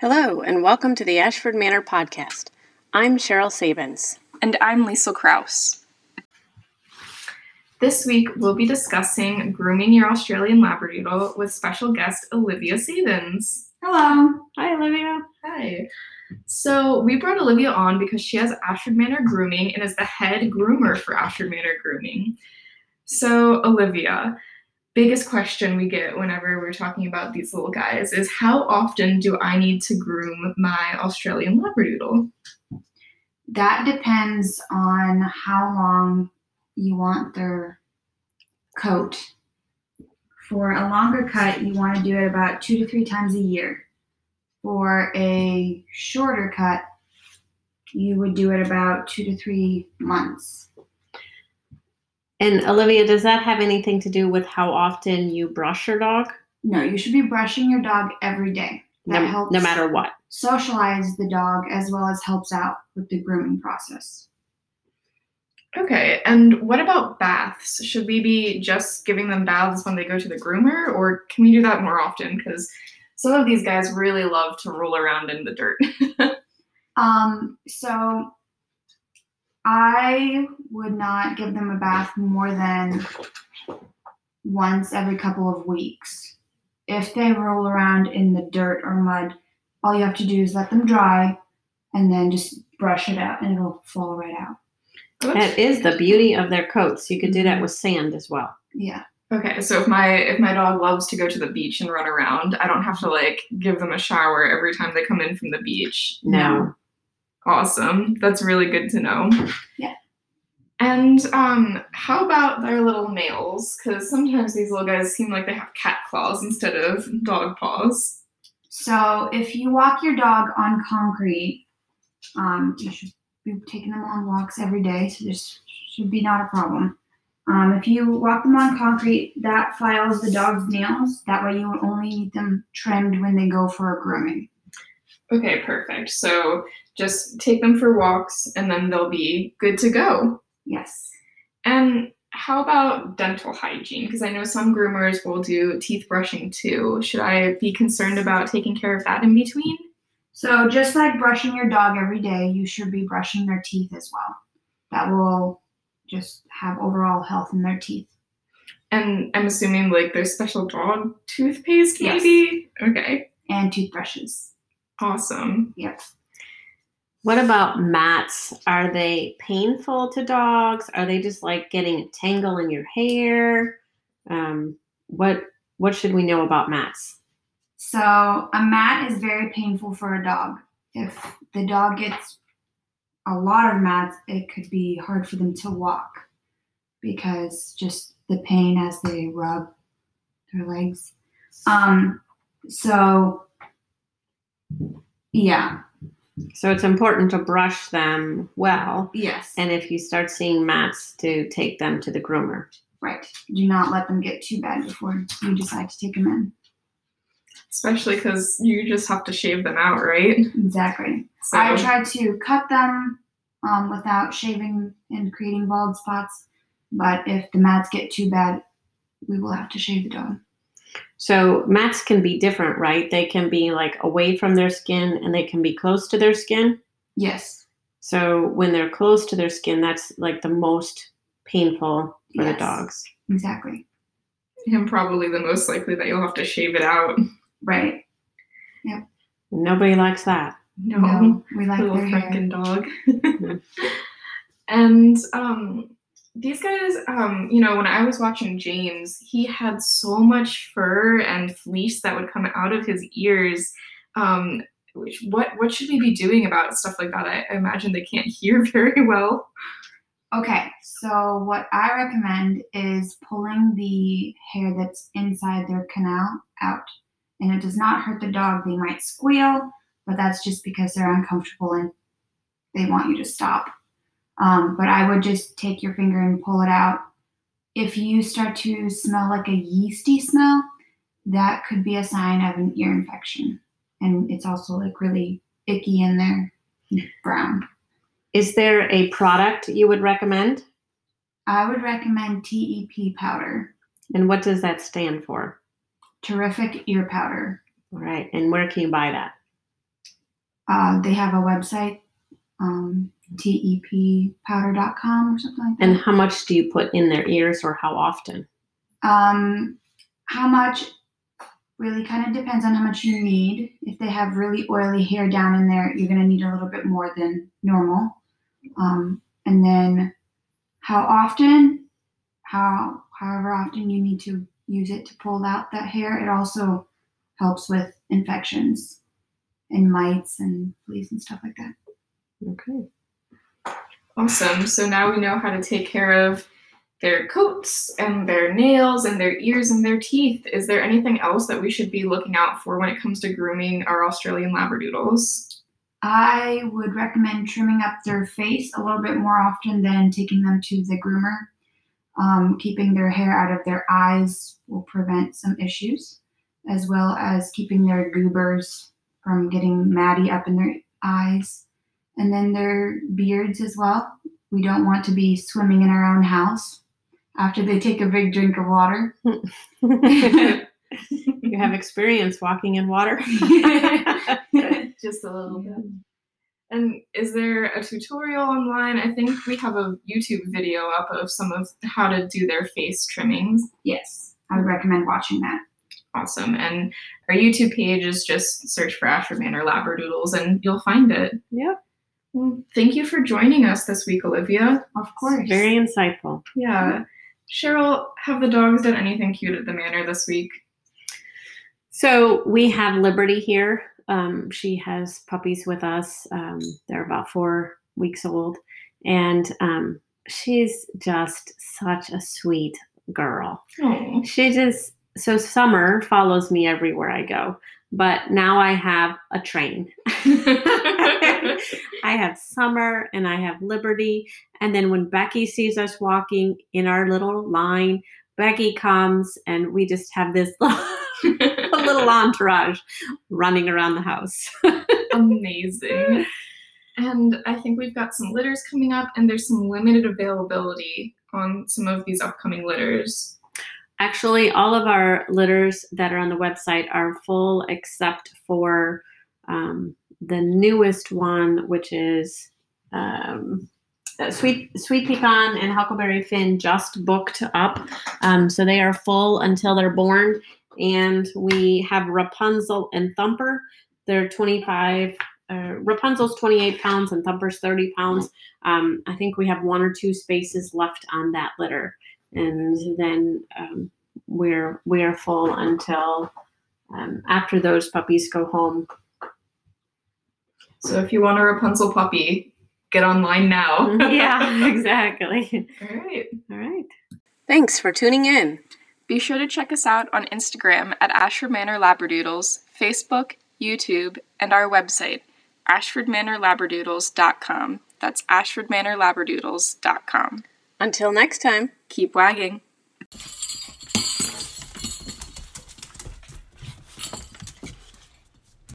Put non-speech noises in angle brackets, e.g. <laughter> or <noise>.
Hello, and welcome to the Ashford Manor podcast. I'm Cheryl Sabins. And I'm Liesl Kraus. This week, we'll be discussing grooming your Australian Labradoodle with special guest Olivia Sabins. Hello. Hi, Olivia. Hi. So, we brought Olivia on because she has Ashford Manor Grooming and is the head groomer for Ashford Manor Grooming. So, Olivia, biggest question we get whenever we're talking about these little guys is how often do I need to groom my Australian Labradoodle? That depends on how long you want their coat. For a longer cut, you want to do it about two to three times a year. For a shorter cut, you would do it about two to three months. And Olivia, does that have anything to do with how often you brush your dog? No, you should be brushing your dog every day. That No, helps no matter what. socialize the dog as well as helps out with the grooming process. Okay, and what about baths? Should we be just giving them baths when they go to the groomer, or can we do that more often? Because some of these guys really love to roll around in the dirt. <laughs> Um, so I would not give them a bath more than once every couple of weeks. If they roll around in the dirt or mud, all you have to do is let them dry and then just brush it out and it'll fall right out. That is the beauty of their coats. You could do that with sand as well. Yeah. Okay, so if my if my dog loves to go to the beach and run around, I don't have to like give them a shower every time they come in from the beach. No. Awesome. That's really good to know. Yeah. And um, how about their little nails? Because sometimes these little guys seem like they have cat claws instead of dog paws. So if you walk your dog on concrete, um, you should be taking them on walks every day, so this should be not a problem. Um, if you walk them on concrete, that files the dog's nails. That way, you will only need them trimmed when they go for a grooming. Okay, perfect. So just take them for walks and then they'll be good to go. Yes. And how about dental hygiene? Because I know some groomers will do teeth brushing too. Should I be concerned about taking care of that in between? So just like brushing your dog every day, you should be brushing their teeth as well. That will just have overall health in their teeth. And I'm assuming like there's special dog toothpaste, maybe? Yes. Okay, And toothbrushes. Awesome. Yep. What about mats? Are they painful to dogs? Are they just like getting a tangle in your hair? Um, what what should we know about mats? So a mat is very painful for a dog. If the dog gets a lot of mats, it could be hard for them to walk because just the pain as they rub their legs. Um, so yeah, So it's important to brush them well. yes, And if you start seeing mats, to take them to the groomer. right. Do not let them get too bad before you decide to take them in. Especially because you just have to shave them out, right? Exactly. So, I try to cut them um, without shaving and creating bald spots. But if the mats get too bad, we will have to shave the dog. So mats can be different, right? They can be like away from their skin and they can be close to their skin. Yes. So when they're close to their skin, that's like the most painful for the dogs. Exactly. and probably the most likely that you'll have to shave it out. Right. Yep. Nobody likes that. No. No, we like <laughs> little their hair. Franken dog. Mhm. <laughs> and um, these guys, um, you know, when I was watching James, he had so much fur and fleece that would come out of his ears. Um, which, what what should we be doing about stuff like that? I, I imagine they can't <laughs> hear very well. Okay, so what I recommend is pulling the hair that's inside their canal out. And it does not hurt the dog. They might squeal, but that's just because they're uncomfortable and they want you to stop. Um, but I would just take your finger and pull it out. If you start to smell like a yeasty smell, that could be a sign of an ear infection. And it's also like really icky in there, brown. Is there a product you would recommend? I would recommend TEP powder. And what does that stand for? Terrific ear powder. All right. And where can you buy that? Uh, they have a website, um, teppowder.com or something like that. And how much do you put in their ears or how often? Um, how much really kind of depends on how much you need. If they have really oily hair down in there, you're going to need a little bit more than normal. Um, and then how often, how however often you need to use it to pull out that hair. It also helps with infections and mites and fleas and stuff like that. Awesome. So now we know how to take care of their coats and their nails and their ears and their teeth. Is there anything else that we should be looking out for when it comes to grooming our Australian Labradoodles? I would recommend trimming up their face a little bit more often than taking them to the groomer. Um, keeping their hair out of their eyes will prevent some issues, as well as keeping their goobers from getting matty up in their eyes. And then their beards as well. We don't want to be swimming in our own house after they take a big drink of water. <laughs> <laughs> you have experience walking in water? <laughs> Just a little bit. And is there a tutorial online? I think we have a YouTube video up of some of how to do their face trimmings. Yes, I would recommend watching that. Awesome. And our YouTube page is just search for Ashford Manor Labradoodles and you'll find it. Yep. Well, thank you for joining us this week, Olivia. Of course. Very insightful. Yeah. Cheryl, have the dogs done anything cute at the manor this week? So we have Liberty here. Um, she has puppies with us. Um, they're about four weeks old. And um, she's just such a sweet girl. She just, so Summer follows me everywhere I go. But now I have a train. <laughs> <laughs> <laughs> I have Summer and I have Liberty. And then when Becky sees us walking in our little line, Becky comes and we just have this a <laughs> <laughs> little entourage running around the house. Amazing. And I think we've got some litters coming up, and there's some limited availability on some of these upcoming litters. Actually, all of our litters that are on the website are full except for um, the newest one, which is um, uh, Sweet Sweet Pecan and Huckleberry Finn just booked up, um, so they are full until they're born. And we have Rapunzel and Thumper. They're 25. Uh, Rapunzel's 28 pounds and Thumper's 30 pounds. Um, I think we have one or two spaces left on that litter, and then um, we're we're full until um, after those puppies go home. So if you want a Rapunzel puppy, get online now. <laughs> yeah, <laughs> exactly. All right. All right. Thanks for tuning in. Be sure to check us out on Instagram at Ashford Manor Labradoodles, Facebook, YouTube, and our website, ashfordmanorlabradoodles.com. That's ashfordmanorlabradoodles.com. Until next time. Keep wagging.